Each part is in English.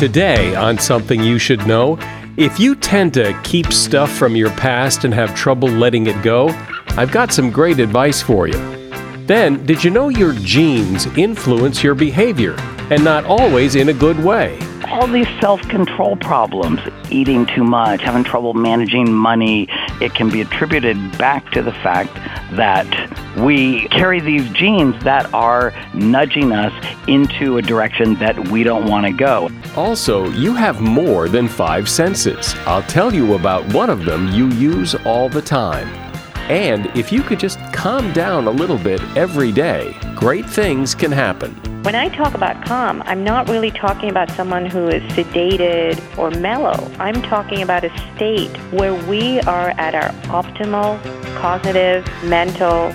Today, on Something You Should Know, if you tend to keep stuff from your past and have trouble letting it go, I've got some great advice for you. Then, did you know your genes influence your behavior, and not always in a good way? All these self-control problems, eating too much, having trouble managing money, it can be attributed back to the fact that we carry these genes that are nudging us into a direction that we don't want to go. Also, you have more than five senses. I'll tell you about one of them you use all the time. And if you could just calm down a little bit every day, great things can happen. When I talk about calm, I'm not really talking about someone who is sedated or mellow. I'm talking about a state where we are at our optimal cognitive, mental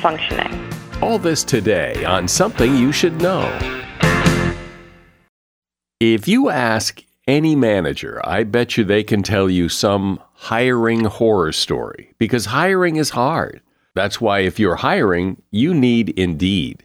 functioning. All this today on Something You Should Know. If you ask any manager, I bet you they can tell you some hiring horror story because hiring is hard. That's why if you're hiring, you need Indeed.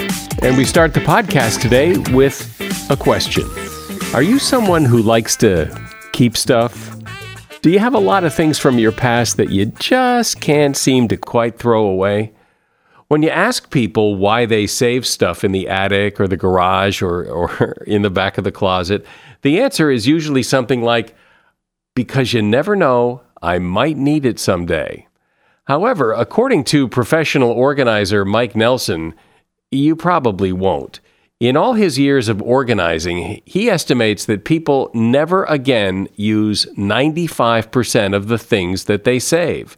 And we start the podcast today with a question Are you someone who likes to keep stuff? Do you have a lot of things from your past that you just can't seem to quite throw away? When you ask people why they save stuff in the attic or the garage or, or in the back of the closet, the answer is usually something like, because you never know, I might need it someday. However, according to professional organizer Mike Nelson, you probably won't. In all his years of organizing, he estimates that people never again use 95% of the things that they save.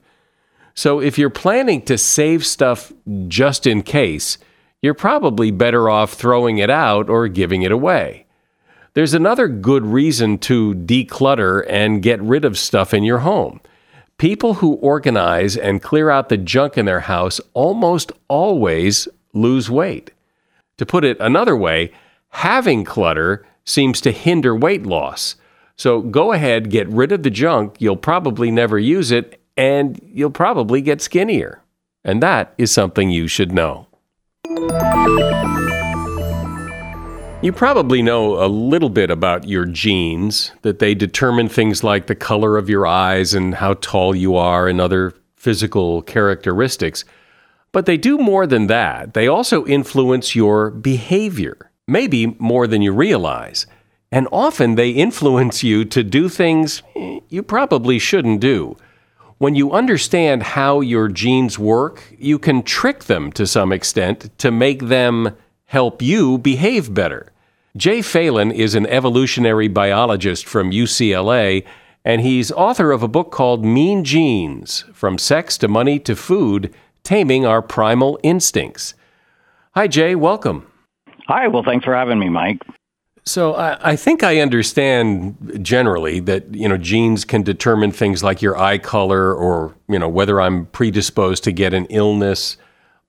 So if you're planning to save stuff just in case, you're probably better off throwing it out or giving it away. There's another good reason to declutter and get rid of stuff in your home. People who organize and clear out the junk in their house almost always lose weight. To put it another way, having clutter seems to hinder weight loss. So go ahead, get rid of the junk. You'll probably never use it, and you'll probably get skinnier. And that is something you should know. You probably know a little bit about your genes, that they determine things like the color of your eyes and how tall you are and other physical characteristics. But they do more than that. They also influence your behavior, maybe more than you realize. And often they influence you to do things eh, you probably shouldn't do. When you understand how your genes work, you can trick them to some extent to make them help you behave better. Jay Phelan is an evolutionary biologist from UCLA, and he's author of a book called Mean Genes From Sex to Money to Food Taming Our Primal Instincts. Hi, Jay. Welcome. Hi. Well, thanks for having me, Mike. So I, I, think I understand generally that you know genes can determine things like your eye color or you know whether I'm predisposed to get an illness.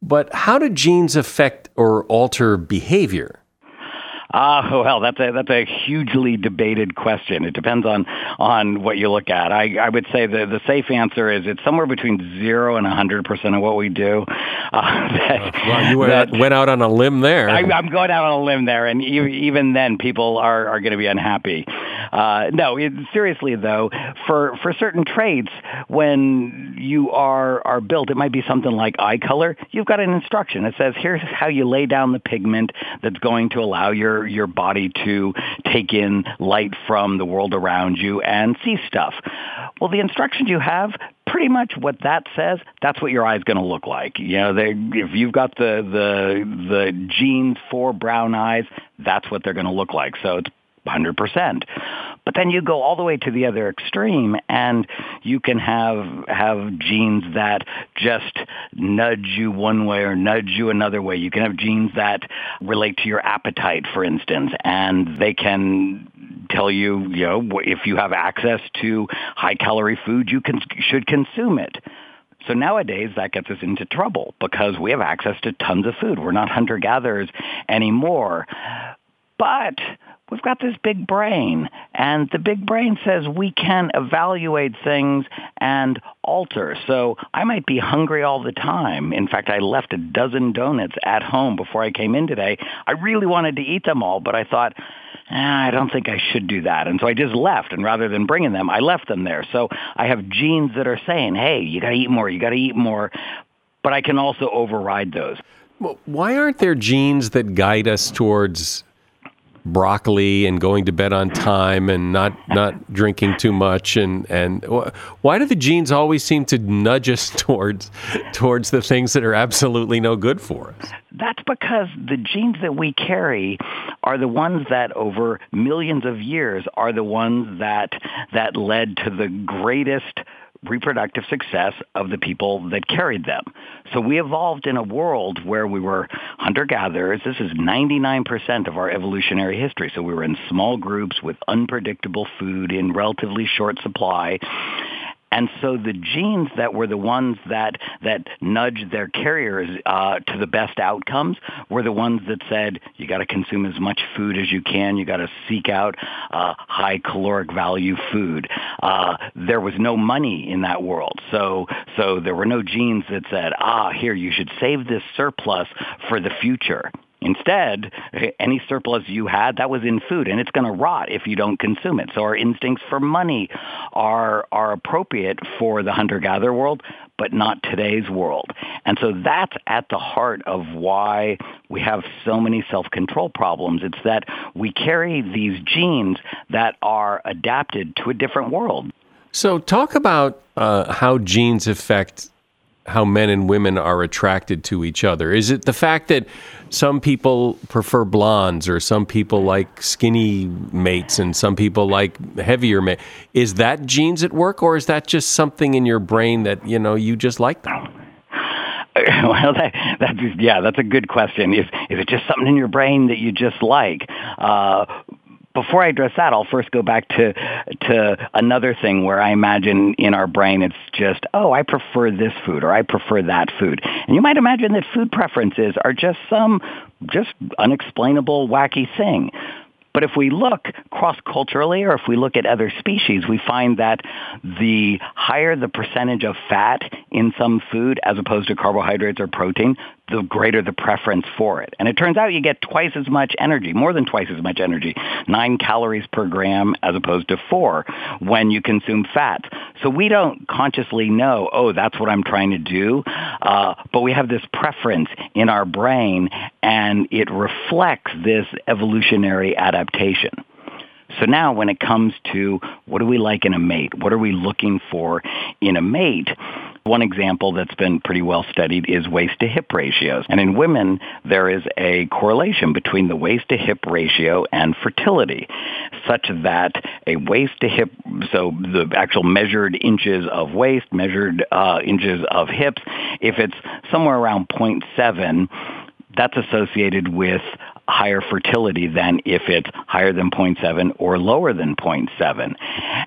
But how do genes affect or alter behavior? Ah, uh, well, that's a that's a hugely debated question. It depends on on what you look at. I I would say the the safe answer is it's somewhere between zero and hundred percent of what we do. Uh, that, well, you went, that, went out on a limb there. I, am going out on a limb there, and even then, people are are going to be unhappy. Uh, no, it, seriously though, for for certain traits, when you are are built, it might be something like eye color. You've got an instruction that says here's how you lay down the pigment that's going to allow your your body to take in light from the world around you and see stuff. Well, the instructions you have pretty much what that says, that's what your eye's going to look like. You know, they, if you've got the the the genes for brown eyes, that's what they're going to look like. So it's 100%. But then you go all the way to the other extreme and you can have have genes that just nudge you one way or nudge you another way. You can have genes that relate to your appetite, for instance, and they can tell you, you know, if you have access to high calorie food, you can, should consume it. So nowadays that gets us into trouble because we have access to tons of food. We're not hunter-gatherers anymore. But we've got this big brain, and the big brain says we can evaluate things and alter. So I might be hungry all the time. In fact, I left a dozen donuts at home before I came in today. I really wanted to eat them all, but I thought, eh, I don't think I should do that. And so I just left. And rather than bringing them, I left them there. So I have genes that are saying, hey, you got to eat more, you got to eat more. But I can also override those. Well, why aren't there genes that guide us towards broccoli and going to bed on time and not not drinking too much. And and why do the genes always seem to nudge us towards towards the things that are absolutely no good for us? That's because the genes that we carry are the ones that over millions of years are the ones that that led to the greatest reproductive success of the people that carried them. So we evolved in a world where we were hunter-gatherers. This is 99% of our evolutionary history. So we were in small groups with unpredictable food in relatively short supply. And so the genes that were the ones that, that nudged their carriers uh, to the best outcomes were the ones that said, you got to consume as much food as you can. You got to seek out uh, high caloric value food. Uh, there was no money in that world. So, so there were no genes that said, ah, here, you should save this surplus for the future. Instead, any surplus you had, that was in food, and it's going to rot if you don't consume it. So our instincts for money are, are appropriate for the hunter-gatherer world, but not today's world. And so that's at the heart of why we have so many self-control problems. It's that we carry these genes that are adapted to a different world. So talk about uh, how genes affect how men and women are attracted to each other? Is it the fact that some people prefer blondes or some people like skinny mates and some people like heavier mates? Is that genes at work or is that just something in your brain that, you know, you just like? Well, that, that's yeah, that's a good question. Is is it just something in your brain that you just like? Uh, before I address that, I'll first go back to to another thing where I imagine in our brain it's just, oh, I prefer this food or I prefer that food. And you might imagine that food preferences are just some just unexplainable wacky thing. But if we look cross-culturally or if we look at other species, we find that the higher the percentage of fat in some food as opposed to carbohydrates or protein, the greater the preference for it. And it turns out you get twice as much energy, more than twice as much energy, nine calories per gram as opposed to four when you consume fat. So we don't consciously know, oh, that's what I'm trying to do, uh, but we have this preference in our brain and it reflects this evolutionary adaptation. So now when it comes to what do we like in a mate? What are we looking for in a mate? One example that's been pretty well studied is waist to hip ratios. And in women, there is a correlation between the waist to hip ratio and fertility, such that a waist to hip, so the actual measured inches of waist, measured uh, inches of hips, if it's somewhere around 0.7, that's associated with higher fertility than if it's higher than 0.7 or lower than 0.7.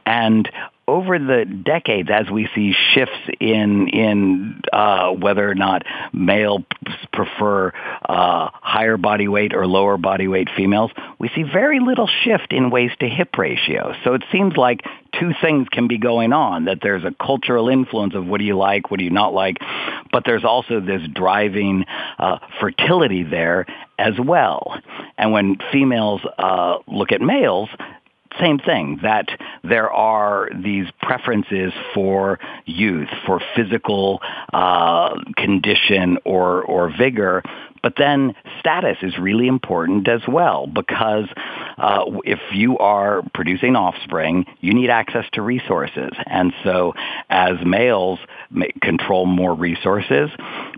And over the decades, as we see shifts in in uh, whether or not male prefer uh, higher body weight or lower body weight females, we see very little shift in waist to hip ratio. So it seems like two things can be going on, that there's a cultural influence of what do you like, what do you not like, but there's also this driving uh, fertility there as well. And when females uh, look at males, same thing, that there are these preferences for youth, for physical uh, condition or, or vigor, but then status is really important as well because uh, if you are producing offspring, you need access to resources. And so as males control more resources,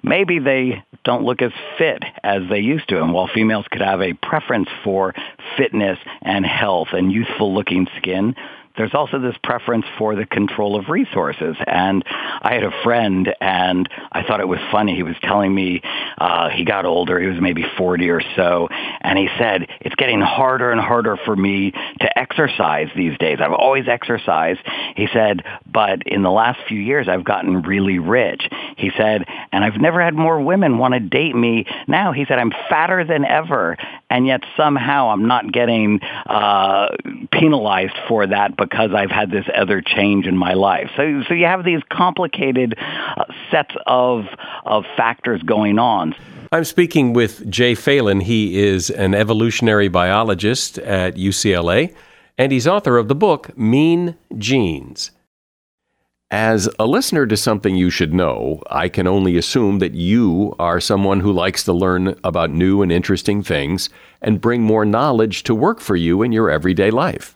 maybe they don't look as fit as they used to. And while females could have a preference for fitness and health and youthful looking skin, there's also this preference for the control of resources. And I had a friend, and I thought it was funny. He was telling me uh, he got older. He was maybe 40 or so, and he said it's getting harder and harder for me to exercise these days. I've always exercised. He said, but in the last few years, I've gotten really rich. He said, and I've never had more women want to date me. Now he said I'm fatter than ever, and yet somehow I'm not getting uh, penalized for that because I've had this other change in my life. So, so you have these complicated uh, sets of of factors going on. I'm speaking with Jay Phelan. He is an evolutionary biologist at UCLA, and he's author of the book Mean Genes. As a listener to something you should know, I can only assume that you are someone who likes to learn about new and interesting things and bring more knowledge to work for you in your everyday life.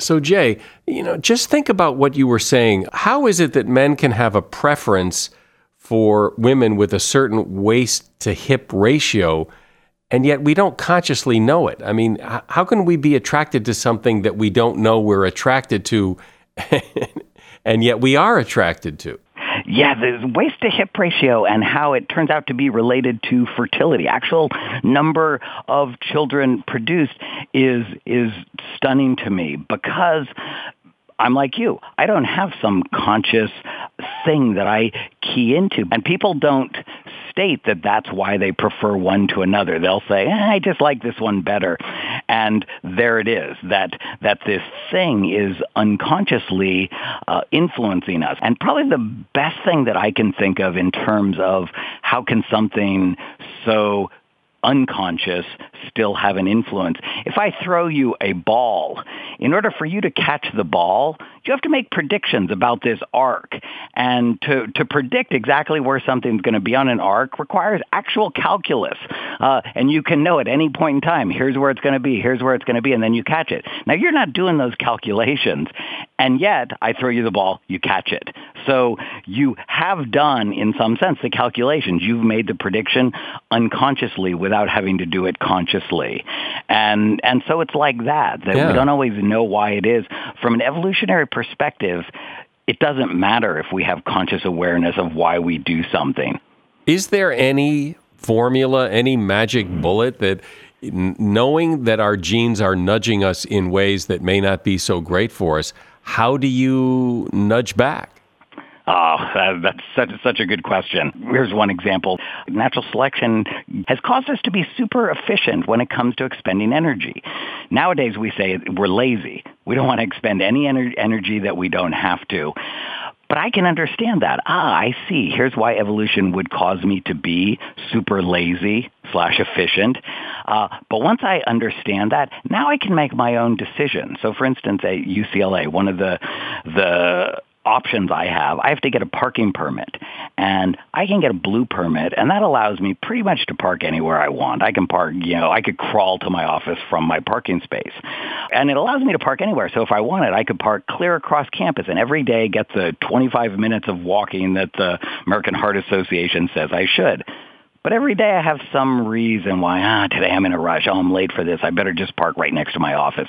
So, Jay, you know, just think about what you were saying. How is it that men can have a preference for women with a certain waist to hip ratio, and yet we don't consciously know it? I mean, how can we be attracted to something that we don't know we're attracted to, and yet we are attracted to? Yeah, the waist to hip ratio and how it turns out to be related to fertility. Actual number of children produced is is stunning to me because I'm like you. I don't have some conscious thing that I key into. And people don't state that that's why they prefer one to another. They'll say, eh, I just like this one better. And there it is, that, that this thing is unconsciously uh, influencing us. And probably the best thing that I can think of in terms of how can something so unconscious still have an influence. If I throw you a ball, in order for you to catch the ball, you have to make predictions about this arc. And to, to predict exactly where something's going to be on an arc requires actual calculus. Uh, and you can know at any point in time, here's where it's going to be, here's where it's going to be, and then you catch it. Now, you're not doing those calculations. And yet, I throw you the ball, you catch it. So you have done, in some sense, the calculations. You've made the prediction unconsciously without having to do it consciously. And, and so it's like that, that yeah. we don't always know why it is. From an evolutionary perspective, it doesn't matter if we have conscious awareness of why we do something. Is there any formula, any magic bullet that knowing that our genes are nudging us in ways that may not be so great for us, how do you nudge back? Oh, that's such, such a good question. Here's one example. Natural selection has caused us to be super efficient when it comes to expending energy. Nowadays, we say we're lazy. We don't want to expend any ener- energy that we don't have to. But I can understand that. Ah, I see. Here's why evolution would cause me to be super lazy slash efficient. Uh, but once I understand that, now I can make my own decision. So, for instance, at UCLA, one of the the options I have, I have to get a parking permit. And I can get a blue permit, and that allows me pretty much to park anywhere I want. I can park, you know, I could crawl to my office from my parking space. And it allows me to park anywhere. So if I wanted, I could park clear across campus and every day get the 25 minutes of walking that the American Heart Association says I should. But every day I have some reason why, ah, today I'm in a rush. Oh, I'm late for this. I better just park right next to my office.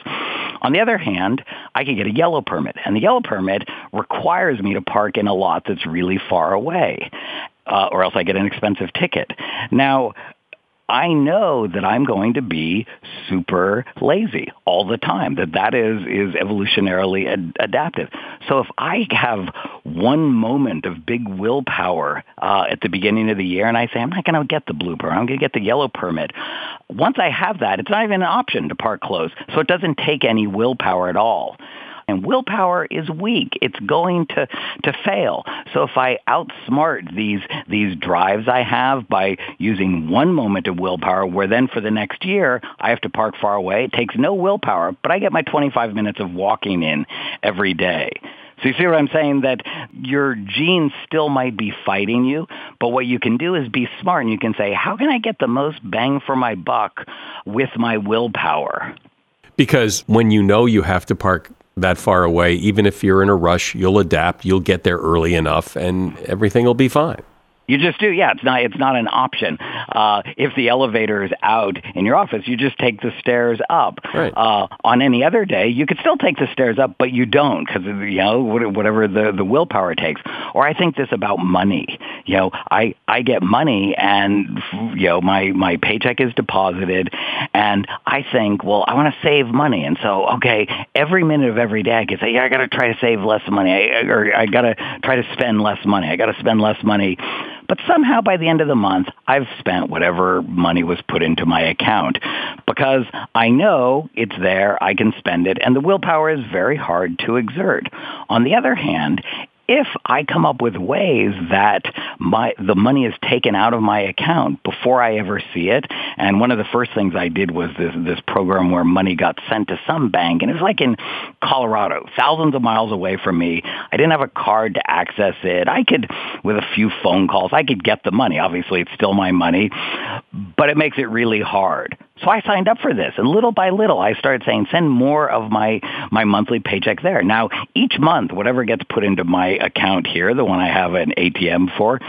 On the other hand, I could get a yellow permit. And the yellow permit requires me to park in a lot that's really far away. Uh, or else I get an expensive ticket. Now, I know that I'm going to be super lazy all the time, that that is, is evolutionarily ad- adaptive. So if I have one moment of big willpower uh, at the beginning of the year and I say, I'm not going to get the blue permit, I'm going to get the yellow permit, once I have that, it's not even an option to park close. So it doesn't take any willpower at all. And willpower is weak. It's going to, to fail. So if I outsmart these, these drives I have by using one moment of willpower, where then for the next year I have to park far away, it takes no willpower, but I get my 25 minutes of walking in every day. So you see what I'm saying? That your genes still might be fighting you, but what you can do is be smart and you can say, how can I get the most bang for my buck with my willpower? Because when you know you have to park that far away, even if you're in a rush, you'll adapt, you'll get there early enough, and everything will be fine. You just do, yeah. It's not. It's not an option. Uh, if the elevator is out in your office, you just take the stairs up. Right. Uh, on any other day, you could still take the stairs up, but you don't because you know whatever the the willpower takes. Or I think this about money. You know, I I get money, and you know my my paycheck is deposited, and I think, well, I want to save money, and so okay, every minute of every day I can say, yeah, I got to try to save less money, I, or I got to try to spend less money. I got to spend less money but somehow by the end of the month, I've spent whatever money was put into my account because I know it's there, I can spend it, and the willpower is very hard to exert. On the other hand, if I come up with ways that my the money is taken out of my account before I ever see it, and one of the first things I did was this this program where money got sent to some bank, and it was like in Colorado, thousands of miles away from me. I didn't have a card to access it. I could, with a few phone calls, I could get the money. Obviously, it's still my money, but it makes it really hard. So I signed up for this, and little by little, I started saying, send more of my my monthly paycheck there. Now, each month, whatever gets put into my account here, the one I have an ATM for,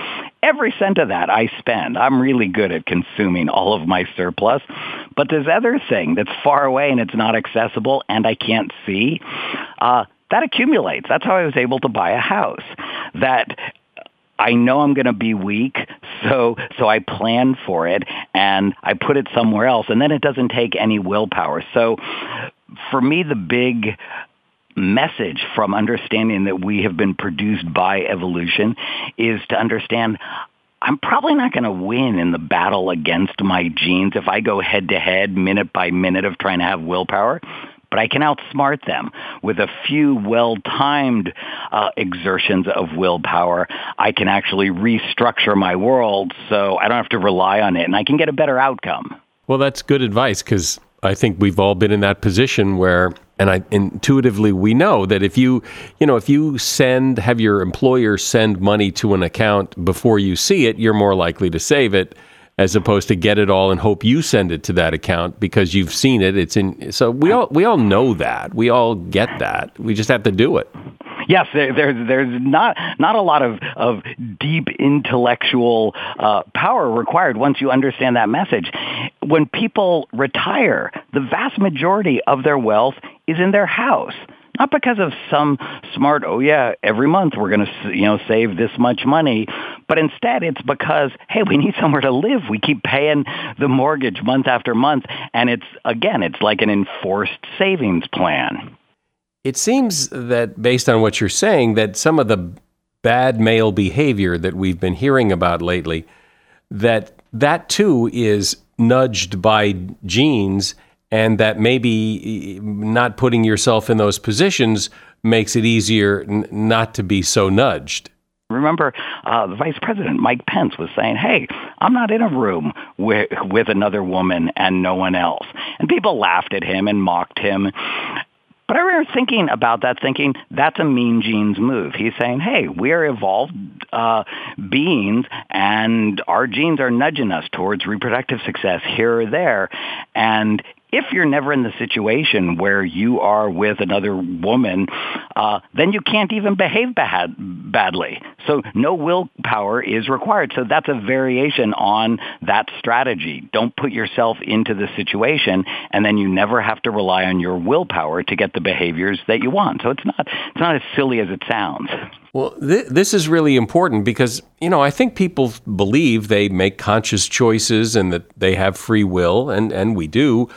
every cent of that I spend. I'm really good at consuming all of my surplus. But this other thing that's far away and it's not accessible, and I can't see. Uh, that accumulates. That's how I was able to buy a house. That I know I'm going to be weak, so so I plan for it and I put it somewhere else, and then it doesn't take any willpower. So for me, the big message from understanding that we have been produced by evolution is to understand I'm probably not going to win in the battle against my genes if I go head to head, minute by minute of trying to have willpower but I can outsmart them with a few well-timed uh, exertions of willpower. I can actually restructure my world so I don't have to rely on it, and I can get a better outcome. Well, that's good advice because I think we've all been in that position where and I intuitively we know that if you you know if you send have your employer send money to an account before you see it you're more likely to save it as opposed to get it all and hope you send it to that account because you've seen it. It's in. So we all we all know that. We all get that. We just have to do it. Yes, there, there's there's not not a lot of of deep intellectual uh, power required once you understand that message. When people retire, the vast majority of their wealth is in their house not because of some smart, oh yeah, every month we're going to, you know, save this much money, but instead it's because, hey, we need somewhere to live. We keep paying the mortgage month after month. And it's, again, it's like an enforced savings plan. It seems that based on what you're saying, that some of the bad male behavior that we've been hearing about lately, that that too is nudged by genes and that maybe not putting yourself in those positions makes it easier n- not to be so nudged. Remember, uh, the Vice President Mike Pence was saying, "Hey, I'm not in a room with with another woman and no one else," and people laughed at him and mocked him. But I remember thinking about that, thinking that's a mean genes move. He's saying, hey, we're evolved uh, beings and our genes are nudging us towards reproductive success here or there. And if you're never in the situation where you are with another woman, uh, then you can't even behave bad, badly. So no willpower is required. So that's a variation on that strategy. Don't put yourself into the situation, and then you never have to rely on your willpower to get the behaviors that you want. So it's not it's not as silly as it sounds. Well, th- this is really important because, you know, I think people believe they make conscious choices and that they have free will, and, and we do.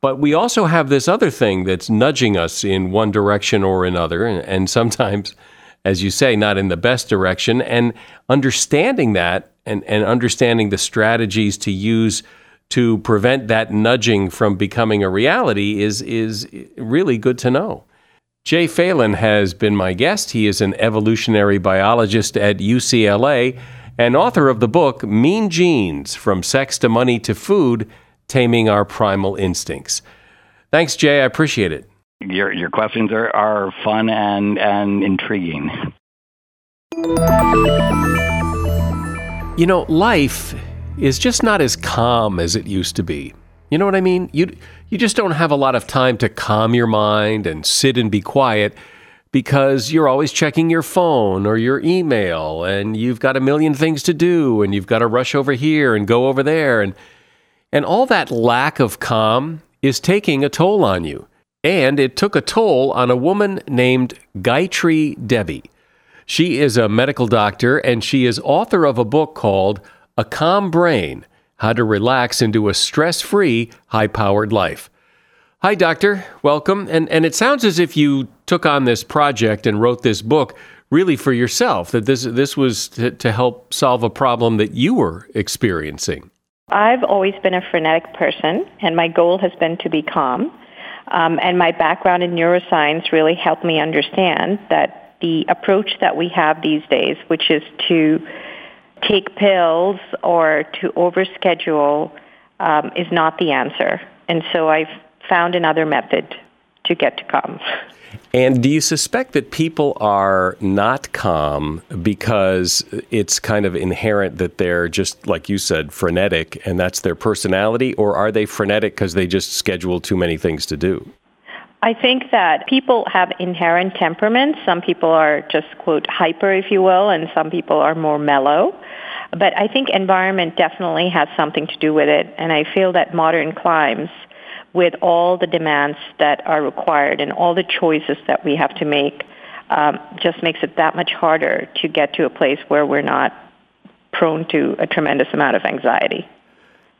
But we also have this other thing that's nudging us in one direction or another, and, and sometimes, as you say, not in the best direction. And understanding that and, and understanding the strategies to use to prevent that nudging from becoming a reality is, is really good to know. Jay Phelan has been my guest. He is an evolutionary biologist at UCLA and author of the book Mean Genes From Sex to Money to Food Taming Our Primal Instincts. Thanks, Jay. I appreciate it. Your, your questions are, are fun and, and intriguing. You know, life is just not as calm as it used to be. You know what I mean? You, you just don't have a lot of time to calm your mind and sit and be quiet because you're always checking your phone or your email and you've got a million things to do and you've got to rush over here and go over there. And and all that lack of calm is taking a toll on you. And it took a toll on a woman named Gayatri Devi. She is a medical doctor and she is author of a book called A Calm Brain How to Relax into a Stress Free, High Powered Life. Hi, doctor. Welcome. And, and it sounds as if you took on this project and wrote this book really for yourself, that this, this was to, to help solve a problem that you were experiencing. I've always been a frenetic person, and my goal has been to be calm. Um, and my background in neuroscience really helped me understand that the approach that we have these days, which is to take pills or to overschedule, um, is not the answer. And so I've found another method to get to calm. And do you suspect that people are not calm because it's kind of inherent that they're just, like you said, frenetic and that's their personality? Or are they frenetic because they just schedule too many things to do? I think that people have inherent temperaments. Some people are just, quote, hyper, if you will, and some people are more mellow. But I think environment definitely has something to do with it. And I feel that modern climes with all the demands that are required and all the choices that we have to make um, just makes it that much harder to get to a place where we're not prone to a tremendous amount of anxiety.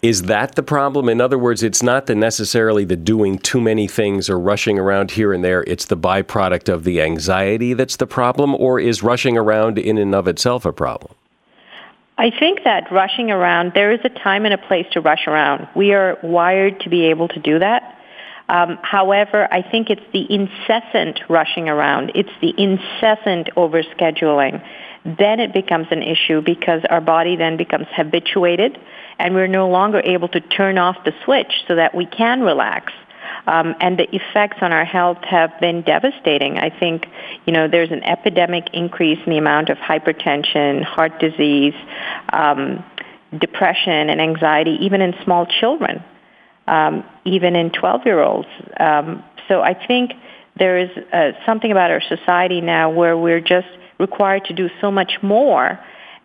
Is that the problem? In other words, it's not the necessarily the doing too many things or rushing around here and there. It's the byproduct of the anxiety that's the problem, or is rushing around in and of itself a problem? I think that rushing around, there is a time and a place to rush around. We are wired to be able to do that. Um, however, I think it's the incessant rushing around, it's the incessant overscheduling. Then it becomes an issue because our body then becomes habituated and we're no longer able to turn off the switch so that we can relax. Um, and the effects on our health have been devastating. I think, you know, there's an epidemic increase in the amount of hypertension, heart disease, um, depression, and anxiety, even in small children, um, even in 12-year-olds. Um, so I think there is uh, something about our society now where we're just required to do so much more.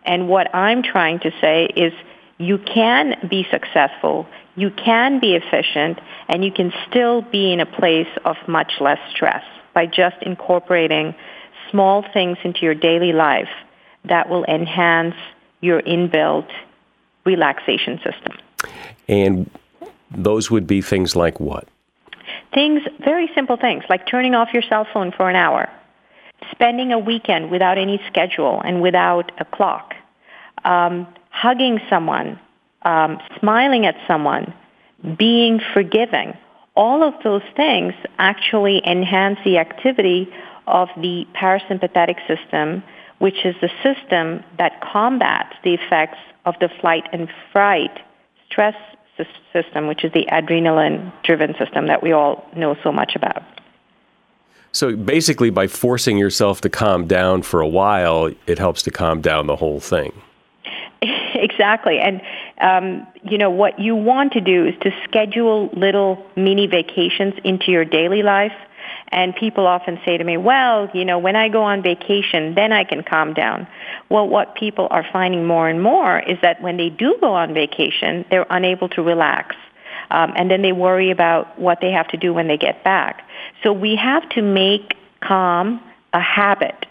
And what I'm trying to say is you can be successful you can be efficient and you can still be in a place of much less stress by just incorporating small things into your daily life that will enhance your inbuilt relaxation system. And those would be things like what? Things, very simple things, like turning off your cell phone for an hour, spending a weekend without any schedule and without a clock, um, hugging someone um, smiling at someone, being forgiving. all of those things actually enhance the activity of the parasympathetic system, which is the system that combats the effects of the flight and fright stress system, which is the adrenaline driven system that we all know so much about. So basically, by forcing yourself to calm down for a while, it helps to calm down the whole thing. Exactly. And, um, you know, what you want to do is to schedule little mini vacations into your daily life. And people often say to me, well, you know, when I go on vacation, then I can calm down. Well, what people are finding more and more is that when they do go on vacation, they're unable to relax. Um, and then they worry about what they have to do when they get back. So we have to make calm a habit.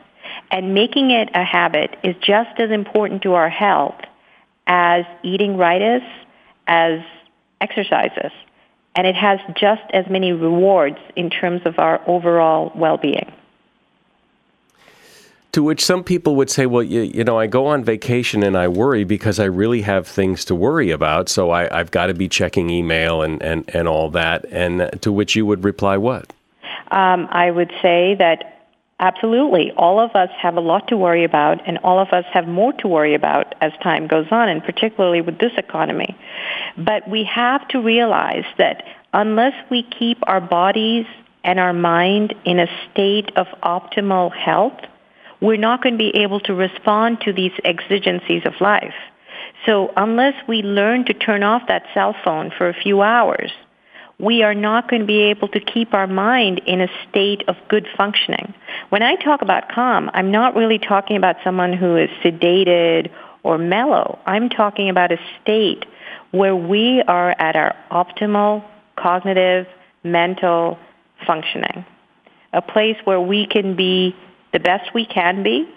And making it a habit is just as important to our health as eating right is, as exercises. And it has just as many rewards in terms of our overall well-being. To which some people would say, well, you, you, know, I go on vacation and I worry because I really have things to worry about. So I, have got to be checking email and, and, and all that. And to which you would reply, what? Um, I would say that Absolutely. All of us have a lot to worry about, and all of us have more to worry about as time goes on, and particularly with this economy. But we have to realize that unless we keep our bodies and our mind in a state of optimal health, we're not going to be able to respond to these exigencies of life. So unless we learn to turn off that cell phone for a few hours, we are not going to be able to keep our mind in a state of good functioning. When I talk about calm, I'm not really talking about someone who is sedated or mellow. I'm talking about a state where we are at our optimal cognitive, mental functioning. A place where we can be the best we can be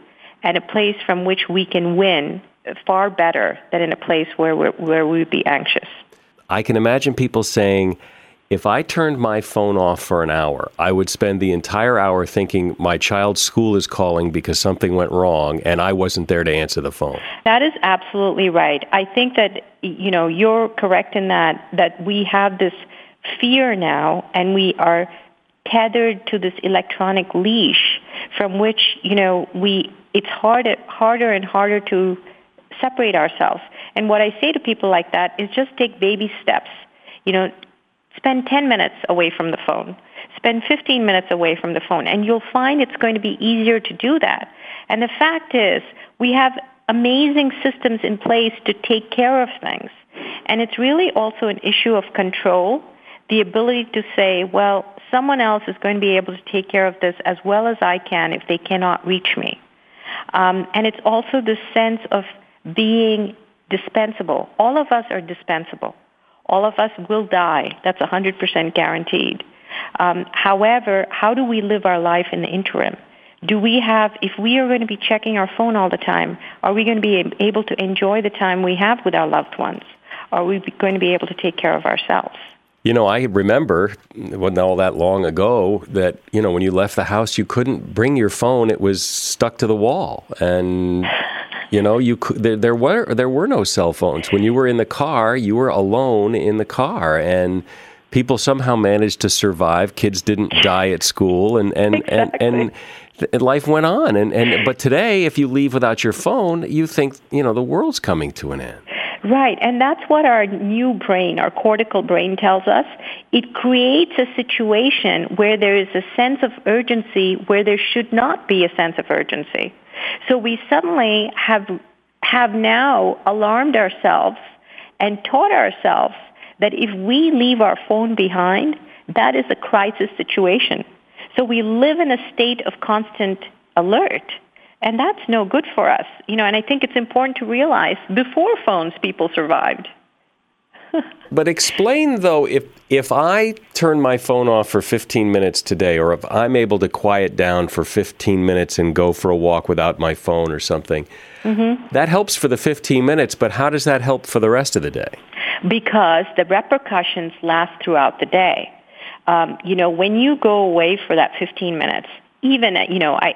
and a place from which we can win far better than in a place where, where we would be anxious. I can imagine people saying, if I turned my phone off for an hour, I would spend the entire hour thinking my child's school is calling because something went wrong and I wasn't there to answer the phone. That is absolutely right. I think that you know, you're correct in that that we have this fear now and we are tethered to this electronic leash from which, you know, we it's harder harder and harder to separate ourselves. And what I say to people like that is just take baby steps. You know, Spend 10 minutes away from the phone. Spend 15 minutes away from the phone. And you'll find it's going to be easier to do that. And the fact is, we have amazing systems in place to take care of things. And it's really also an issue of control, the ability to say, well, someone else is going to be able to take care of this as well as I can if they cannot reach me. Um, and it's also the sense of being dispensable. All of us are dispensable. All of us will die. That's 100% guaranteed. Um, however, how do we live our life in the interim? Do we have, if we are going to be checking our phone all the time, are we going to be able to enjoy the time we have with our loved ones? Are we going to be able to take care of ourselves? You know, I remember, it wasn't all that long ago, that, you know, when you left the house, you couldn't bring your phone. It was stuck to the wall. And you know, you there, there were there were no cell phones when you were in the car. You were alone in the car, and people somehow managed to survive. Kids didn't die at school, and and exactly. and. and life went on and, and but today if you leave without your phone you think you know the world's coming to an end Right, and that's what our new brain, our cortical brain tells us. It creates a situation where there is a sense of urgency where there should not be a sense of urgency. So we suddenly have, have now alarmed ourselves and taught ourselves that if we leave our phone behind, that is a crisis situation. So we live in a state of constant alert. And that's no good for us. You know, and I think it's important to realize before phones people survived. but explain though if if I turn my phone off for 15 minutes today or if I'm able to quiet down for 15 minutes and go for a walk without my phone or something. Mm-hmm. That helps for the 15 minutes, but how does that help for the rest of the day? Because the repercussions last throughout the day. Um, you know, when you go away for that 15 minutes, even you know, I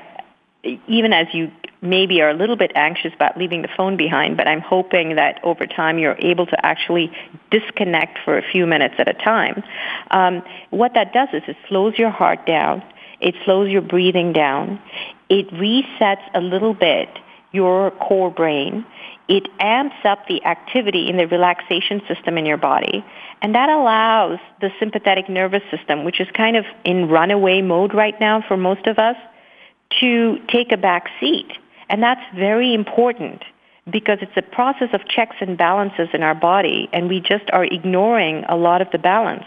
even as you maybe are a little bit anxious about leaving the phone behind, but I'm hoping that over time you're able to actually disconnect for a few minutes at a time. Um, what that does is it slows your heart down, it slows your breathing down, it resets a little bit your core brain. It amps up the activity in the relaxation system in your body. And that allows the sympathetic nervous system, which is kind of in runaway mode right now for most of us, to take a back seat. And that's very important because it's a process of checks and balances in our body, and we just are ignoring a lot of the balance.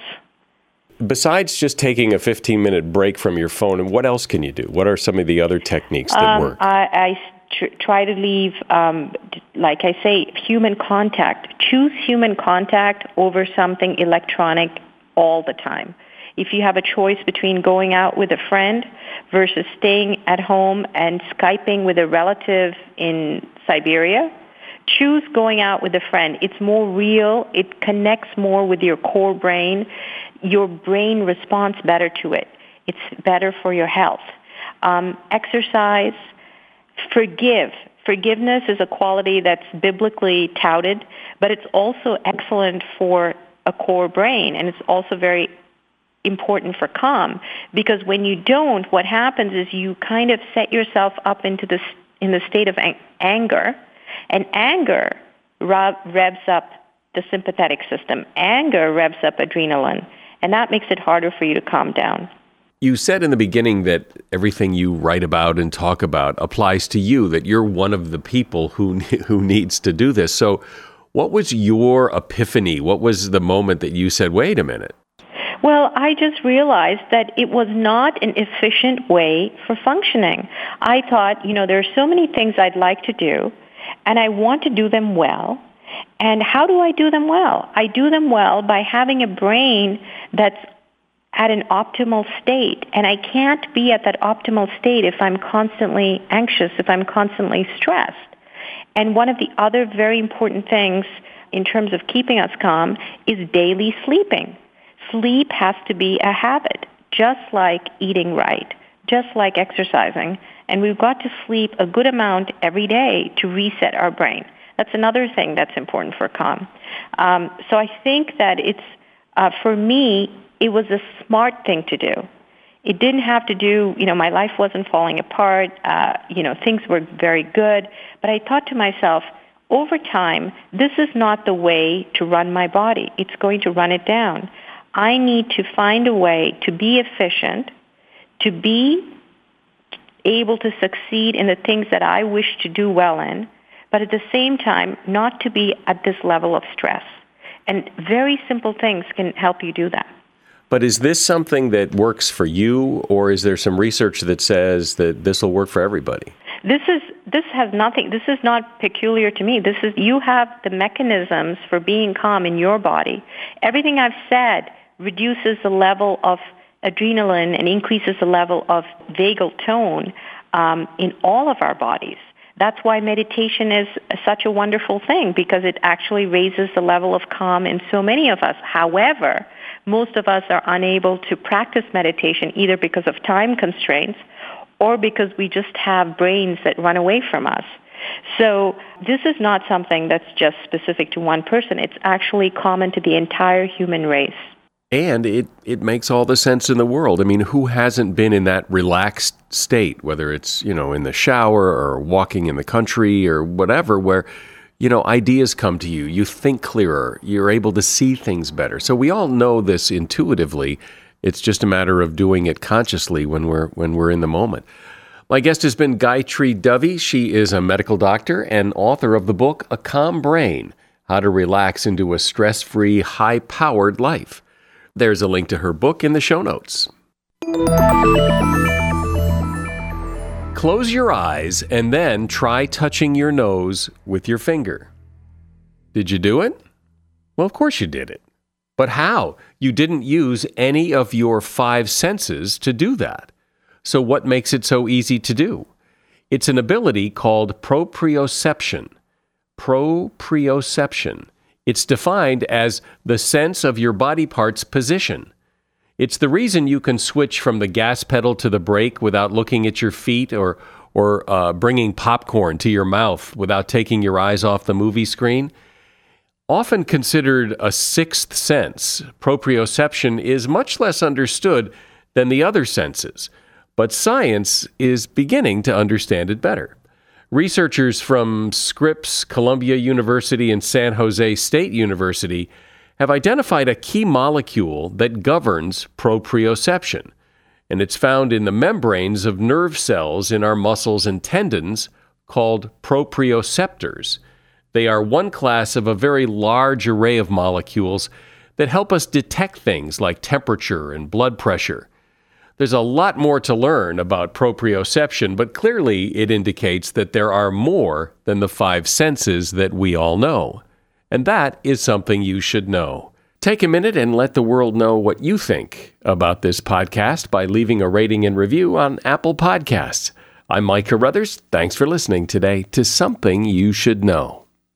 Besides just taking a 15 minute break from your phone, what else can you do? What are some of the other techniques that um, work? I, I tr- try to leave, um, like I say, human contact. Choose human contact over something electronic all the time. If you have a choice between going out with a friend versus staying at home and Skyping with a relative in Siberia, choose going out with a friend. It's more real. It connects more with your core brain. Your brain responds better to it. It's better for your health. Um, exercise, forgive. Forgiveness is a quality that's biblically touted, but it's also excellent for a core brain, and it's also very important for calm because when you don't, what happens is you kind of set yourself up into this in the state of ang- anger, and anger revs up the sympathetic system. Anger revs up adrenaline, and that makes it harder for you to calm down. You said in the beginning that everything you write about and talk about applies to you, that you're one of the people who who needs to do this. So, what was your epiphany? What was the moment that you said, "Wait a minute, well, I just realized that it was not an efficient way for functioning. I thought, you know, there are so many things I'd like to do, and I want to do them well. And how do I do them well? I do them well by having a brain that's at an optimal state. And I can't be at that optimal state if I'm constantly anxious, if I'm constantly stressed. And one of the other very important things in terms of keeping us calm is daily sleeping sleep has to be a habit, just like eating right, just like exercising. And we've got to sleep a good amount every day to reset our brain. That's another thing that's important for calm. Um, so I think that it's, uh, for me, it was a smart thing to do. It didn't have to do, you know, my life wasn't falling apart. Uh, you know, things were very good. But I thought to myself, over time, this is not the way to run my body. It's going to run it down. I need to find a way to be efficient, to be able to succeed in the things that I wish to do well in, but at the same time, not to be at this level of stress. And very simple things can help you do that. But is this something that works for you, or is there some research that says that this will work for everybody? This is this has nothing. This is not peculiar to me. This is you have the mechanisms for being calm in your body. Everything I've said reduces the level of adrenaline and increases the level of vagal tone um, in all of our bodies. That's why meditation is such a wonderful thing because it actually raises the level of calm in so many of us. However, most of us are unable to practice meditation either because of time constraints or because we just have brains that run away from us. So this is not something that's just specific to one person. It's actually common to the entire human race. And it, it makes all the sense in the world. I mean, who hasn't been in that relaxed state, whether it's, you know, in the shower or walking in the country or whatever, where, you know, ideas come to you, you think clearer, you're able to see things better. So we all know this intuitively. It's just a matter of doing it consciously when we're when we're in the moment. My guest has been Gayatri Devi. She is a medical doctor and author of the book A Calm Brain: How to Relax into a Stress-Free, High-Powered Life. There's a link to her book in the show notes. Close your eyes and then try touching your nose with your finger. Did you do it? Well, of course you did it. But how? You didn't use any of your five senses to do that. So, what makes it so easy to do? It's an ability called proprioception. Proprioception. It's defined as the sense of your body part's position. It's the reason you can switch from the gas pedal to the brake without looking at your feet or, or uh, bringing popcorn to your mouth without taking your eyes off the movie screen. Often considered a sixth sense, proprioception is much less understood than the other senses, but science is beginning to understand it better. Researchers from Scripps, Columbia University, and San Jose State University have identified a key molecule that governs proprioception, and it's found in the membranes of nerve cells in our muscles and tendons called proprioceptors. They are one class of a very large array of molecules that help us detect things like temperature and blood pressure. There's a lot more to learn about proprioception, but clearly it indicates that there are more than the five senses that we all know. And that is something you should know. Take a minute and let the world know what you think about this podcast by leaving a rating and review on Apple Podcasts. I'm Mike Carruthers. Thanks for listening today to Something You Should Know.